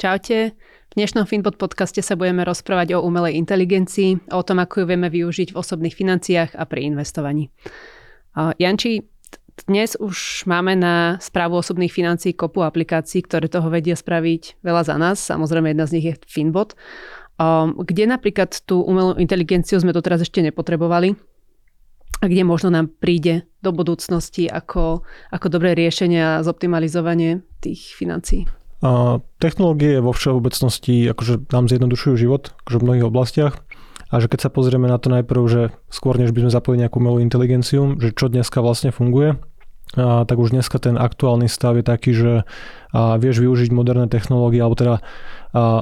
Čaute. V dnešnom Finbot podcaste sa budeme rozprávať o umelej inteligencii, o tom, ako ju vieme využiť v osobných financiách a pri investovaní. Janči, dnes už máme na správu osobných financií kopu aplikácií, ktoré toho vedia spraviť veľa za nás. Samozrejme, jedna z nich je Finbot, kde napríklad tú umelú inteligenciu sme doteraz ešte nepotrebovali a kde možno nám príde do budúcnosti ako, ako dobré riešenie a zoptimalizovanie tých financií. A technológie vo všeobecnosti akože nám zjednodušujú život akože v mnohých oblastiach a že keď sa pozrieme na to najprv, že skôr než by sme zapojili nejakú umelú inteligenciu, že čo dneska vlastne funguje, a, tak už dneska ten aktuálny stav je taký, že a, vieš využiť moderné technológie, alebo teda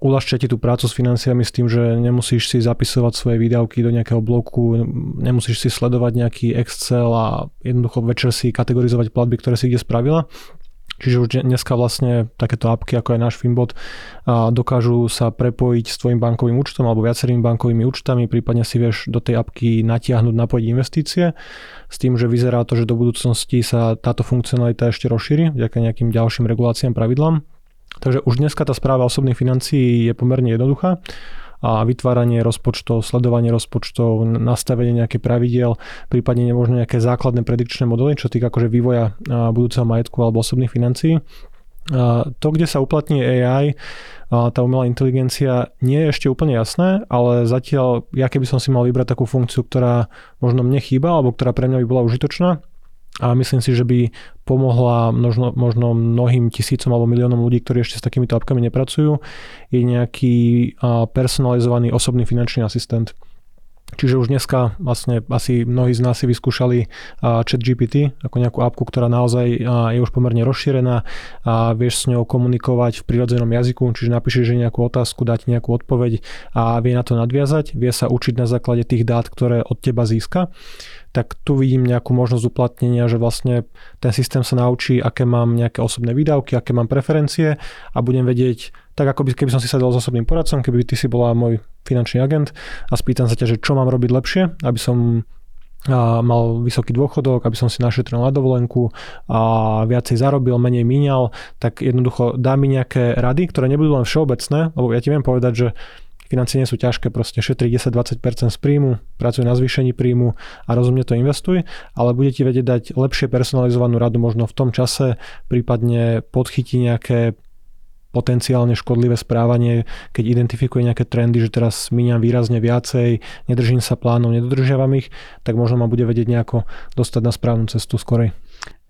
uľahčia ti tú prácu s financiami s tým, že nemusíš si zapisovať svoje výdavky do nejakého bloku, nemusíš si sledovať nejaký Excel a jednoducho večer si kategorizovať platby, ktoré si kde spravila. Čiže už dneska vlastne takéto apky ako aj náš Finbot dokážu sa prepojiť s tvojim bankovým účtom alebo viacerými bankovými účtami, prípadne si vieš do tej apky natiahnuť, napojiť investície s tým, že vyzerá to, že do budúcnosti sa táto funkcionalita ešte rozšíri vďaka nejakým ďalším reguláciám, pravidlám. Takže už dneska tá správa osobných financií je pomerne jednoduchá a vytváranie rozpočtov, sledovanie rozpočtov, nastavenie nejaké pravidiel, prípadne možno nejaké základné predikčné modely, čo týka akože vývoja budúceho majetku alebo osobných financií. To, kde sa uplatní AI, tá umelá inteligencia, nie je ešte úplne jasné, ale zatiaľ, ja keby som si mal vybrať takú funkciu, ktorá možno mne chýba, alebo ktorá pre mňa by bola užitočná, a myslím si, že by pomohla možno, možno mnohým tisícom alebo miliónom ľudí, ktorí ešte s takýmito apkami nepracujú, je nejaký personalizovaný osobný finančný asistent. Čiže už dneska vlastne asi mnohí z nás si vyskúšali chat GPT ako nejakú apku, ktorá naozaj je už pomerne rozšírená a vieš s ňou komunikovať v prírodzenom jazyku, čiže napíšeš nejakú otázku, dať nejakú odpoveď a vie na to nadviazať, vie sa učiť na základe tých dát, ktoré od teba získa tak tu vidím nejakú možnosť uplatnenia, že vlastne ten systém sa naučí, aké mám nejaké osobné výdavky, aké mám preferencie a budem vedieť, tak ako by, keby som si sadol s osobným poradcom, keby ty si bola môj finančný agent a spýtam sa ťa, že čo mám robiť lepšie, aby som a mal vysoký dôchodok, aby som si našetril na dovolenku a viacej zarobil, menej míňal, tak jednoducho dá mi nejaké rady, ktoré nebudú len všeobecné, lebo ja ti viem povedať, že Financie nie sú ťažké, proste šetri 10-20% z príjmu, pracuj na zvýšení príjmu a rozumne to investuj, ale bude ti vedieť dať lepšie personalizovanú radu možno v tom čase, prípadne podchytí nejaké potenciálne škodlivé správanie, keď identifikuje nejaké trendy, že teraz míňam výrazne viacej, nedržím sa plánov, nedodržiavam ich, tak možno ma bude vedieť nejako dostať na správnu cestu skorej.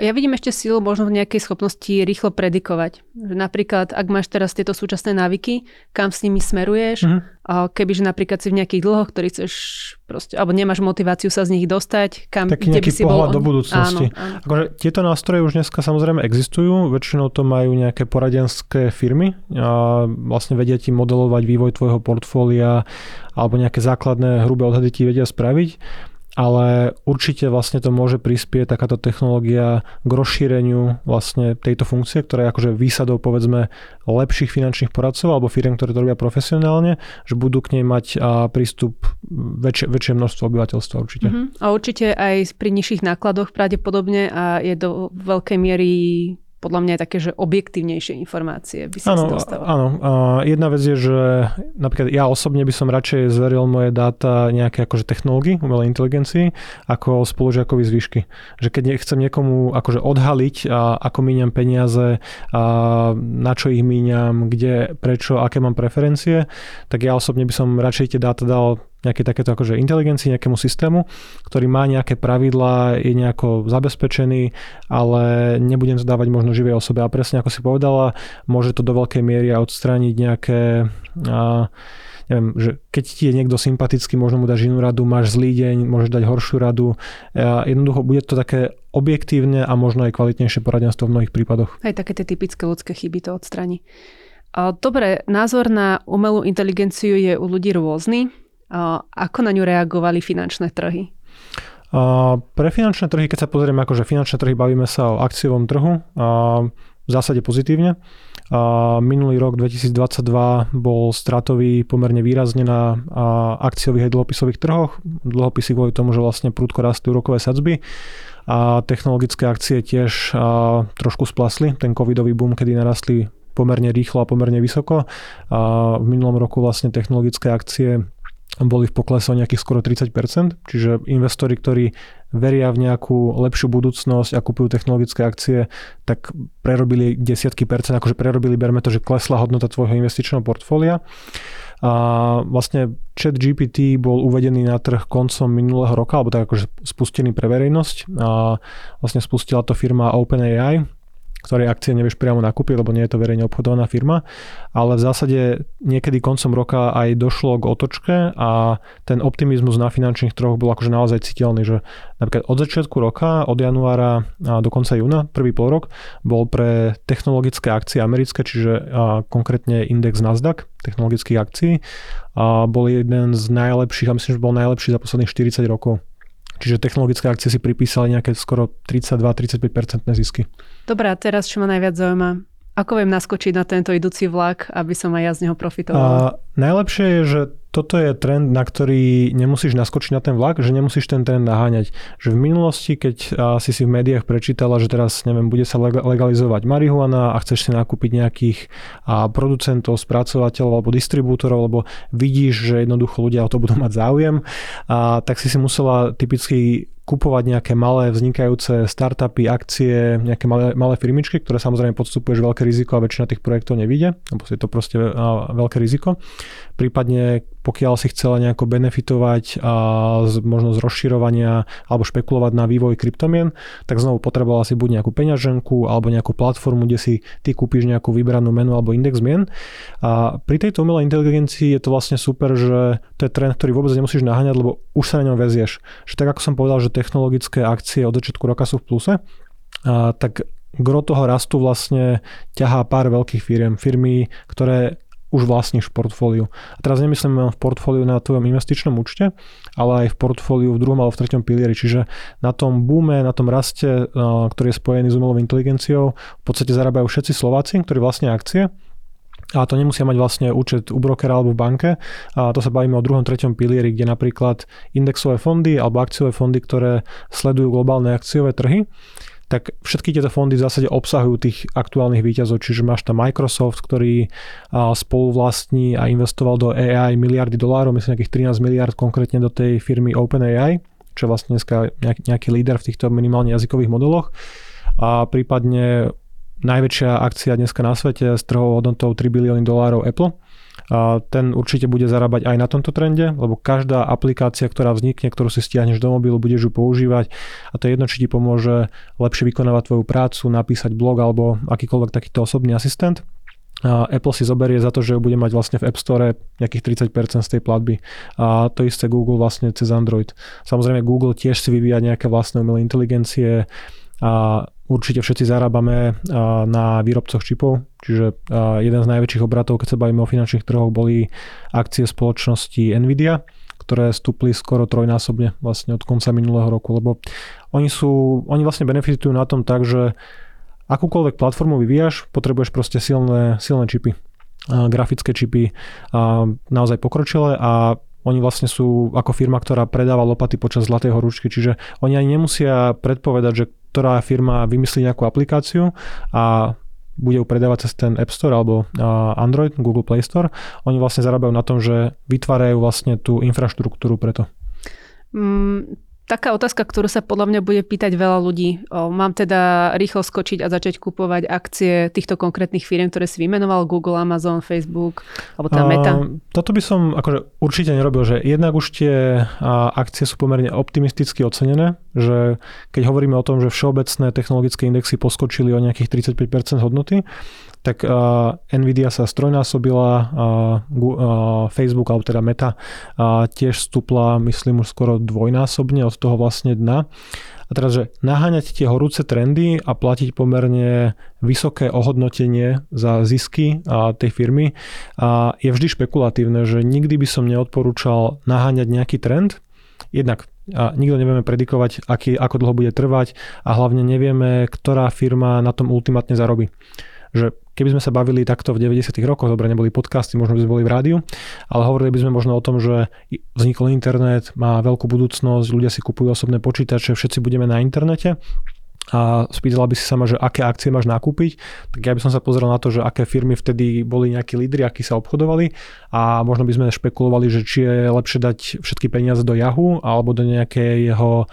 Ja vidím ešte silu možno v nejakej schopnosti rýchlo predikovať. Že napríklad, ak máš teraz tieto súčasné návyky, kam s nimi smeruješ, a kebyže napríklad si v nejakých dlhoch, ktorý chceš proste, alebo nemáš motiváciu sa z nich dostať, kam, Taký kde by si pohľad bol... do budúcnosti. Áno, áno. Akože, tieto nástroje už dneska samozrejme existujú, väčšinou to majú nejaké poradenské firmy a vlastne vedia ti modelovať vývoj tvojho portfólia alebo nejaké základné hrubé odhady ti vedia spraviť ale určite vlastne to môže prispieť takáto technológia k rozšíreniu vlastne tejto funkcie, ktorá je akože výsadou povedzme lepších finančných poradcov alebo firm, ktoré to robia profesionálne, že budú k nej mať prístup väčšie, väčšie množstvo obyvateľstva určite. Uh-huh. A určite aj pri nižších nákladoch pravdepodobne a je do veľkej miery podľa mňa také, že objektívnejšie informácie by sa áno, dostávali. Áno, jedna vec je, že napríklad ja osobne by som radšej zveril moje dáta nejaké akože technológii, umelej inteligencii, ako spolužiakovi zvyšky. Že keď chcem niekomu akože odhaliť, a ako míňam peniaze, a na čo ich míňam, kde, prečo, aké mám preferencie, tak ja osobne by som radšej tie dáta dal nejaké takéto akože inteligencii, nejakému systému, ktorý má nejaké pravidlá, je nejako zabezpečený, ale nebudem zadávať možno živej osobe. A presne ako si povedala, môže to do veľkej miery odstrániť nejaké a, neviem, že keď ti je niekto sympatický, možno mu dáš inú radu, máš zlý deň, môžeš dať horšiu radu. A jednoducho bude to také objektívne a možno aj kvalitnejšie poradenstvo v mnohých prípadoch. Aj také tie typické ľudské chyby to odstráni. Dobre, názor na umelú inteligenciu je u ľudí rôzny. Ako na ňu reagovali finančné trhy? Pre finančné trhy, keď sa pozrieme akože finančné trhy, bavíme sa o akciovom trhu, v zásade pozitívne. Minulý rok 2022 bol stratový pomerne výrazne na akciových a dlhopisových trhoch. Dlhopisy kvôli tomu, že vlastne prúdko rastú rokové sadzby a technologické akcie tiež trošku splasli. Ten covidový boom, kedy narastli pomerne rýchlo a pomerne vysoko. V minulom roku vlastne technologické akcie boli v poklese o nejakých skoro 30%, čiže investori, ktorí veria v nejakú lepšiu budúcnosť a kupujú technologické akcie, tak prerobili desiatky percent, akože prerobili, berme to, že klesla hodnota tvojho investičného portfólia. A vlastne chat GPT bol uvedený na trh koncom minulého roka, alebo tak akože spustený pre verejnosť. A vlastne spustila to firma OpenAI, ktorej akcie nevieš priamo nakúpiť, lebo nie je to verejne obchodovaná firma, ale v zásade niekedy koncom roka aj došlo k otočke a ten optimizmus na finančných trhoch bol akože naozaj citeľný, že napríklad od začiatku roka, od januára do konca júna, prvý pol rok, bol pre technologické akcie americké, čiže konkrétne index Nasdaq technologických akcií, bol jeden z najlepších, a myslím, že bol najlepší za posledných 40 rokov. Čiže technologické akcie si pripísali nejaké skoro 32-35% zisky. Dobre, a teraz čo ma najviac zaujíma? Ako viem naskočiť na tento idúci vlak, aby som aj ja z neho profitoval? A najlepšie je, že toto je trend, na ktorý nemusíš naskočiť na ten vlak, že nemusíš ten trend naháňať. Že v minulosti, keď si si v médiách prečítala, že teraz, neviem, bude sa legalizovať marihuana a chceš si nakúpiť nejakých producentov, spracovateľov alebo distribútorov, lebo vidíš, že jednoducho ľudia o to budú mať záujem, a tak si si musela typicky kupovať nejaké malé vznikajúce startupy, akcie, nejaké malé, malé firmičky, ktoré samozrejme podstupuješ veľké riziko a väčšina tých projektov nevíde, lebo je to proste veľké riziko. Prípadne pokiaľ si chcela nejako benefitovať a z, možno z rozširovania alebo špekulovať na vývoj kryptomien, tak znovu potrebovala si buď nejakú peňaženku alebo nejakú platformu, kde si ty kúpiš nejakú vybranú menu alebo index mien. A pri tejto umelej inteligencii je to vlastne super, že to je trend, ktorý vôbec nemusíš naháňať, lebo už sa na ňom vezieš. Že tak ako som povedal, že technologické akcie od začiatku roka sú v pluse, a, tak gro toho rastu vlastne ťahá pár veľkých firiem. Firmy, ktoré už vlastníš v portfóliu. A teraz nemyslím len v portfóliu na tvojom investičnom účte, ale aj v portfóliu v druhom alebo v treťom pilieri. Čiže na tom boome, na tom raste, ktorý je spojený s umelou inteligenciou, v podstate zarábajú všetci Slováci, ktorí vlastnia akcie a to nemusia mať vlastne účet u brokera alebo v banke. A to sa bavíme o druhom, treťom pilieri, kde napríklad indexové fondy alebo akciové fondy, ktoré sledujú globálne akciové trhy, tak všetky tieto fondy v zásade obsahujú tých aktuálnych výťazov, čiže máš tam Microsoft, ktorý spoluvlastní a investoval do AI miliardy dolárov, myslím nejakých 13 miliard konkrétne do tej firmy OpenAI, čo je vlastne dneska nejaký líder v týchto minimálne jazykových modeloch. A prípadne najväčšia akcia dneska na svete s trhovou hodnotou 3 bilióny dolárov Apple ten určite bude zarábať aj na tomto trende, lebo každá aplikácia, ktorá vznikne, ktorú si stiahneš do mobilu, budeš ju používať a to je jedno, či ti pomôže lepšie vykonávať tvoju prácu, napísať blog alebo akýkoľvek takýto osobný asistent. Apple si zoberie za to, že bude mať vlastne v App Store nejakých 30% z tej platby. A to isté Google vlastne cez Android. Samozrejme Google tiež si vyvíja nejaké vlastné umelé inteligencie a Určite všetci zarábame na výrobcoch čipov, čiže jeden z najväčších obratov, keď sa bavíme o finančných trhoch, boli akcie spoločnosti Nvidia, ktoré stúpli skoro trojnásobne vlastne od konca minulého roku, lebo oni sú, oni vlastne benefitujú na tom tak, že akúkoľvek platformu vyvíjaš, potrebuješ proste silné, silné čipy grafické čipy naozaj pokročilé a oni vlastne sú ako firma, ktorá predáva lopaty počas zlatej horúčky, čiže oni ani nemusia predpovedať, že ktorá firma vymyslí nejakú aplikáciu a bude ju predávať cez ten App Store alebo Android, Google Play Store. Oni vlastne zarábajú na tom, že vytvárajú vlastne tú infraštruktúru preto. Mm, taká otázka, ktorú sa podľa mňa bude pýtať veľa ľudí. O, mám teda rýchlo skočiť a začať kupovať akcie týchto konkrétnych firm, ktoré si vymenoval Google, Amazon, Facebook alebo tá Meta? Uh, toto by som akože určite nerobil, že jednak už tie akcie sú pomerne optimisticky ocenené, že keď hovoríme o tom, že všeobecné technologické indexy poskočili o nejakých 35% hodnoty, tak uh, Nvidia sa strojnásobila, uh, uh, Facebook, alebo teda Meta, uh, tiež stúpla, myslím, už skoro dvojnásobne od toho vlastne dna. A teraz, že naháňať tie horúce trendy a platiť pomerne vysoké ohodnotenie za zisky a tej firmy a je vždy špekulatívne, že nikdy by som neodporúčal naháňať nejaký trend. Jednak a nikto nevieme predikovať, aký, ako dlho bude trvať a hlavne nevieme, ktorá firma na tom ultimátne zarobí že keby sme sa bavili takto v 90. rokoch, dobre, neboli podcasty, možno by sme boli v rádiu, ale hovorili by sme možno o tom, že vznikol internet, má veľkú budúcnosť, ľudia si kupujú osobné počítače, všetci budeme na internete a spýtala by si sa že aké akcie máš nakúpiť, tak ja by som sa pozrel na to, že aké firmy vtedy boli nejakí lídry, akí sa obchodovali a možno by sme špekulovali, že či je lepšie dať všetky peniaze do Yahoo alebo do nejakého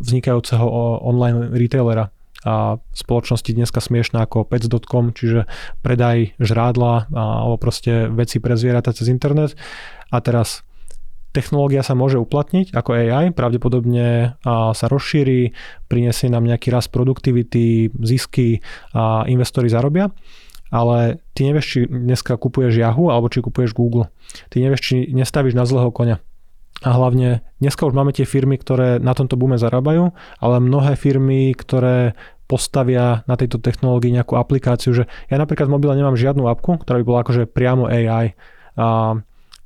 vznikajúceho online retailera a spoločnosti dneska smiešná ako pets.com, čiže predaj žrádla alebo proste veci pre zvieratá cez internet. A teraz technológia sa môže uplatniť ako AI, pravdepodobne sa rozšíri, prinesie nám nejaký rast produktivity, zisky a investori zarobia, ale ty nevieš, či dneska kupuješ Yahoo alebo či kupuješ Google. Ty nevieš, či nestavíš na zlého konia. A hlavne dneska už máme tie firmy, ktoré na tomto bume zarábajú, ale mnohé firmy, ktoré postavia na tejto technológii nejakú aplikáciu, že ja napríklad v mobile nemám žiadnu apku, ktorá by bola akože priamo AI. A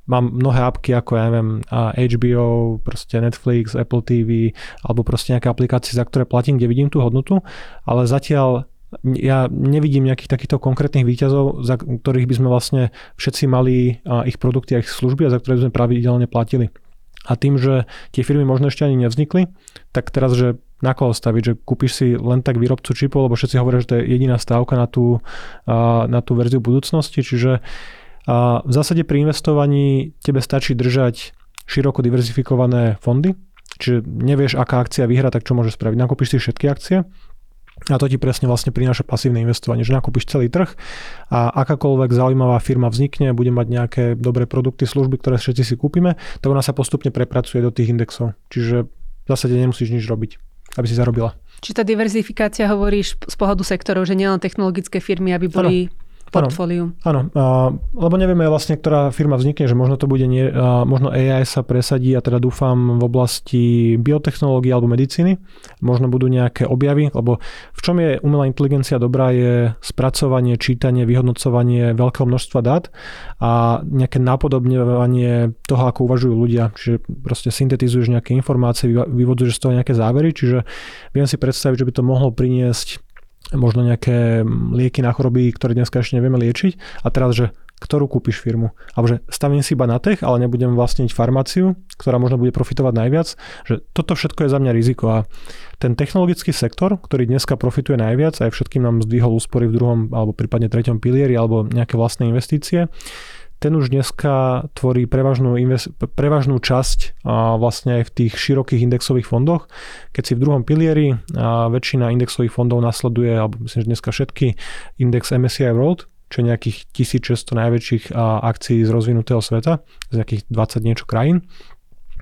mám mnohé apky ako, ja neviem, HBO, proste Netflix, Apple TV, alebo proste nejaké aplikácie, za ktoré platím, kde vidím tú hodnotu, ale zatiaľ ja nevidím nejakých takýchto konkrétnych výťazov, za ktorých by sme vlastne všetci mali ich produkty a ich služby a za ktoré by sme pravidelne platili. A tým, že tie firmy možno ešte ani nevznikli, tak teraz, že na koho staviť, že kúpiš si len tak výrobcu čipov, lebo všetci hovoria, že to je jediná stávka na tú, na tú verziu budúcnosti, čiže v zásade pri investovaní tebe stačí držať široko diverzifikované fondy, čiže nevieš, aká akcia vyhra, tak čo môžeš spraviť? Nakúpiš si všetky akcie a to ti presne vlastne prináša pasívne investovanie, že nakúpiš celý trh a akákoľvek zaujímavá firma vznikne, bude mať nejaké dobré produkty, služby, ktoré všetci si kúpime, tak ona sa postupne prepracuje do tých indexov. Čiže v zásade nemusíš nič robiť, aby si zarobila. Či tá diverzifikácia hovoríš z pohľadu sektorov, že nielen technologické firmy, aby boli ano portfóliu. Áno, áno lebo nevieme vlastne, ktorá firma vznikne, že možno to bude, nie, možno AI sa presadí a teda dúfam v oblasti biotechnológie alebo medicíny. Možno budú nejaké objavy, lebo v čom je umelá inteligencia dobrá je spracovanie, čítanie, vyhodnocovanie veľkého množstva dát a nejaké napodobňovanie toho, ako uvažujú ľudia. Čiže proste syntetizuješ nejaké informácie, vyvodzuješ z toho nejaké závery, čiže viem si predstaviť, že by to mohlo priniesť možno nejaké lieky na choroby, ktoré dneska ešte nevieme liečiť. A teraz, že ktorú kúpiš firmu. Alebo že stavím si iba na tech, ale nebudem vlastniť farmáciu, ktorá možno bude profitovať najviac. Že toto všetko je za mňa riziko. A ten technologický sektor, ktorý dneska profituje najviac, aj všetkým nám zdvihol úspory v druhom alebo prípadne treťom pilieri alebo nejaké vlastné investície, ten už dneska tvorí prevažnú, invest- prevažnú časť a vlastne aj v tých širokých indexových fondoch. Keď si v druhom pilieri a väčšina indexových fondov nasleduje, alebo myslím, že dneska všetky, index MSCI World, čo je nejakých 1600 najväčších akcií z rozvinutého sveta, z nejakých 20 niečo krajín.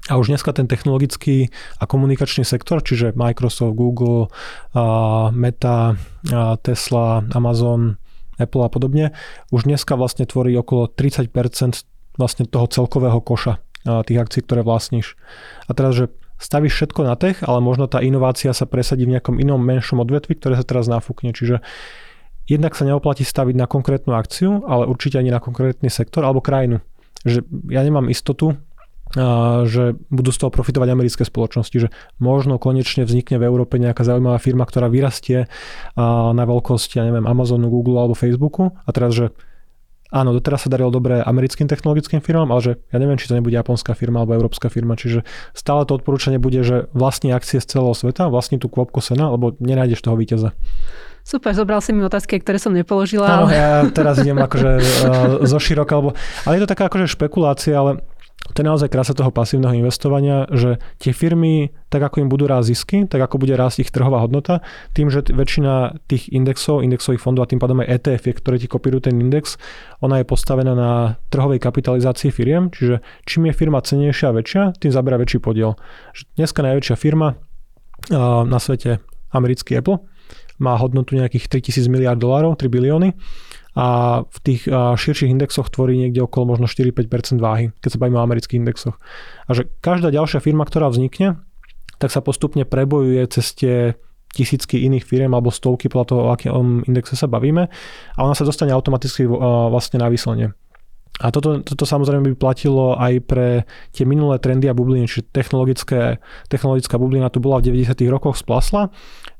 A už dneska ten technologický a komunikačný sektor, čiže Microsoft, Google, Meta, Tesla, Amazon, Apple a podobne, už dneska vlastne tvorí okolo 30% vlastne toho celkového koša tých akcií, ktoré vlastníš. A teraz, že stavíš všetko na tech, ale možno tá inovácia sa presadí v nejakom inom menšom odvetvi, ktoré sa teraz nafúkne. Čiže jednak sa neoplatí staviť na konkrétnu akciu, ale určite ani na konkrétny sektor alebo krajinu. Že ja nemám istotu, že budú z toho profitovať americké spoločnosti, že možno konečne vznikne v Európe nejaká zaujímavá firma, ktorá vyrastie na veľkosť, ja neviem, Amazonu, Google alebo Facebooku a teraz, že áno, doteraz sa darilo dobre americkým technologickým firmám, ale že ja neviem, či to nebude japonská firma alebo európska firma, čiže stále to odporúčanie bude, že vlastní akcie z celého sveta, vlastní tú kvopku sena, lebo nenájdeš toho víťaza. Super, zobral si mi otázky, ktoré som nepoložila. Áno, ale... ja teraz idem akože uh, zo široka, alebo, ale je to taká akože špekulácia, ale to je naozaj krása toho pasívneho investovania, že tie firmy, tak ako im budú rásť zisky, tak ako bude rásť ich trhová hodnota, tým, že väčšina tých indexov, indexových fondov a tým pádom aj ETF, ktoré ti kopírujú ten index, ona je postavená na trhovej kapitalizácii firiem, čiže čím je firma cenejšia a väčšia, tým zabera väčší podiel. Dneska najväčšia firma na svete, americký Apple, má hodnotu nejakých 3000 miliard dolárov, 3 bilióny a v tých širších indexoch tvorí niekde okolo možno 4-5% váhy, keď sa bavíme o amerických indexoch. A že každá ďalšia firma, ktorá vznikne, tak sa postupne prebojuje cez tie tisícky iných firiem alebo stovky podľa toho, o akom indexe sa bavíme a ona sa dostane automaticky vlastne na výslenie. A toto, toto samozrejme by platilo aj pre tie minulé trendy a bubliny, čiže technologické, technologická bublina tu bola v 90. rokoch, splasla.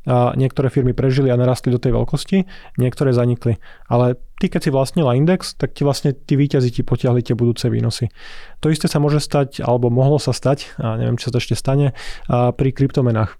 A niektoré firmy prežili a narastli do tej veľkosti, niektoré zanikli. Ale ty, keď si vlastnila index, tak ti vlastne tí výťazí ti potiahli tie budúce výnosy. To isté sa môže stať, alebo mohlo sa stať, a neviem, čo sa ešte stane, a pri kryptomenách.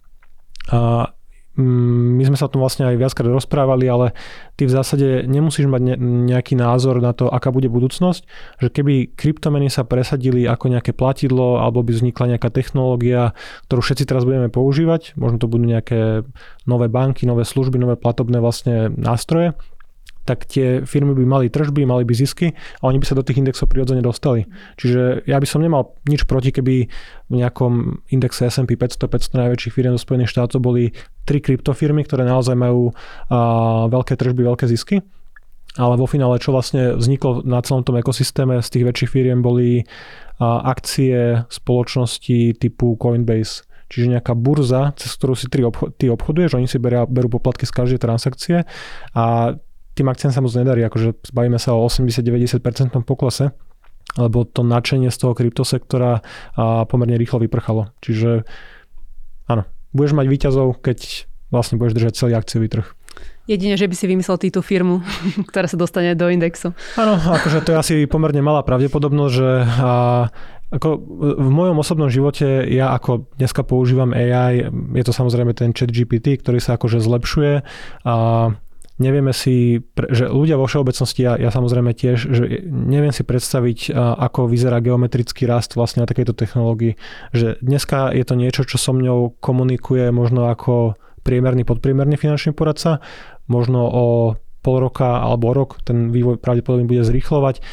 A my sme sa o tom vlastne aj viackrát rozprávali, ale ty v zásade nemusíš mať nejaký názor na to, aká bude budúcnosť, že keby kryptomeny sa presadili ako nejaké platidlo alebo by vznikla nejaká technológia, ktorú všetci teraz budeme používať, možno to budú nejaké nové banky, nové služby, nové platobné vlastne nástroje, tak tie firmy by mali tržby, mali by zisky a oni by sa do tých indexov prirodzene dostali. Čiže ja by som nemal nič proti, keby v nejakom indexe S&P 500, 500 najväčších firm do Spojených štátov boli tri kryptofirmy, ktoré naozaj majú a, veľké tržby, veľké zisky. Ale vo finále, čo vlastne vzniklo na celom tom ekosystéme z tých väčších firiem boli akcie spoločnosti typu Coinbase, čiže nejaká burza, cez ktorú si ty, obcho- ty obchoduješ, oni si beria, berú poplatky z každej transakcie a tým akciám sa moc nedarí, akože bavíme sa o 80-90% poklese, lebo to nadšenie z toho kryptosektora pomerne rýchlo vyprchalo. Čiže áno, budeš mať výťazov, keď vlastne budeš držať celý akciový trh. Jedine, že by si vymyslel túto firmu, ktorá sa dostane do indexu. Áno, akože to je asi pomerne malá pravdepodobnosť, že a, ako v mojom osobnom živote ja ako dneska používam AI, je to samozrejme ten chat GPT, ktorý sa akože zlepšuje a nevieme si, že ľudia vo všeobecnosti, ja, ja samozrejme tiež, že neviem si predstaviť, ako vyzerá geometrický rast vlastne na takejto technológii. Že dneska je to niečo, čo so mňou komunikuje možno ako priemerný, podpriemerný finančný poradca, možno o pol roka alebo rok ten vývoj pravdepodobne bude zrýchlovať.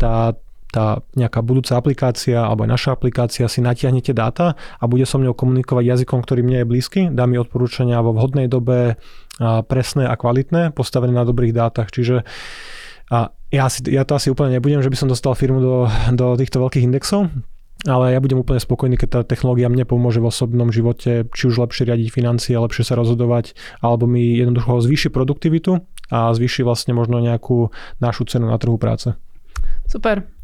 Tá, tá nejaká budúca aplikácia alebo aj naša aplikácia si natiahne tie dáta a bude so mnou komunikovať jazykom, ktorý mne je blízky, dá mi odporúčania vo vhodnej dobe presné a kvalitné, postavené na dobrých dátach. Čiže a ja, si, ja to asi úplne nebudem, že by som dostal firmu do, do týchto veľkých indexov, ale ja budem úplne spokojný, keď tá technológia mne pomôže v osobnom živote, či už lepšie riadiť financie, lepšie sa rozhodovať, alebo mi jednoducho zvýši produktivitu a zvýši vlastne možno nejakú našu cenu na trhu práce. Super.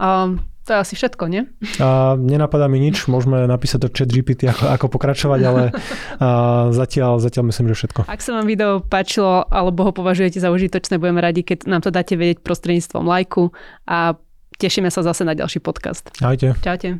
Um, to je asi všetko, nie? A nenapadá mi nič, môžeme napísať do chat GPT, ako, ako pokračovať, ale a zatiaľ, zatiaľ myslím, že všetko. Ak sa vám video páčilo, alebo ho považujete za užitočné, budeme radi, keď nám to dáte vedieť prostredníctvom lajku a tešíme sa zase na ďalší podcast. Ahojte. Čaute.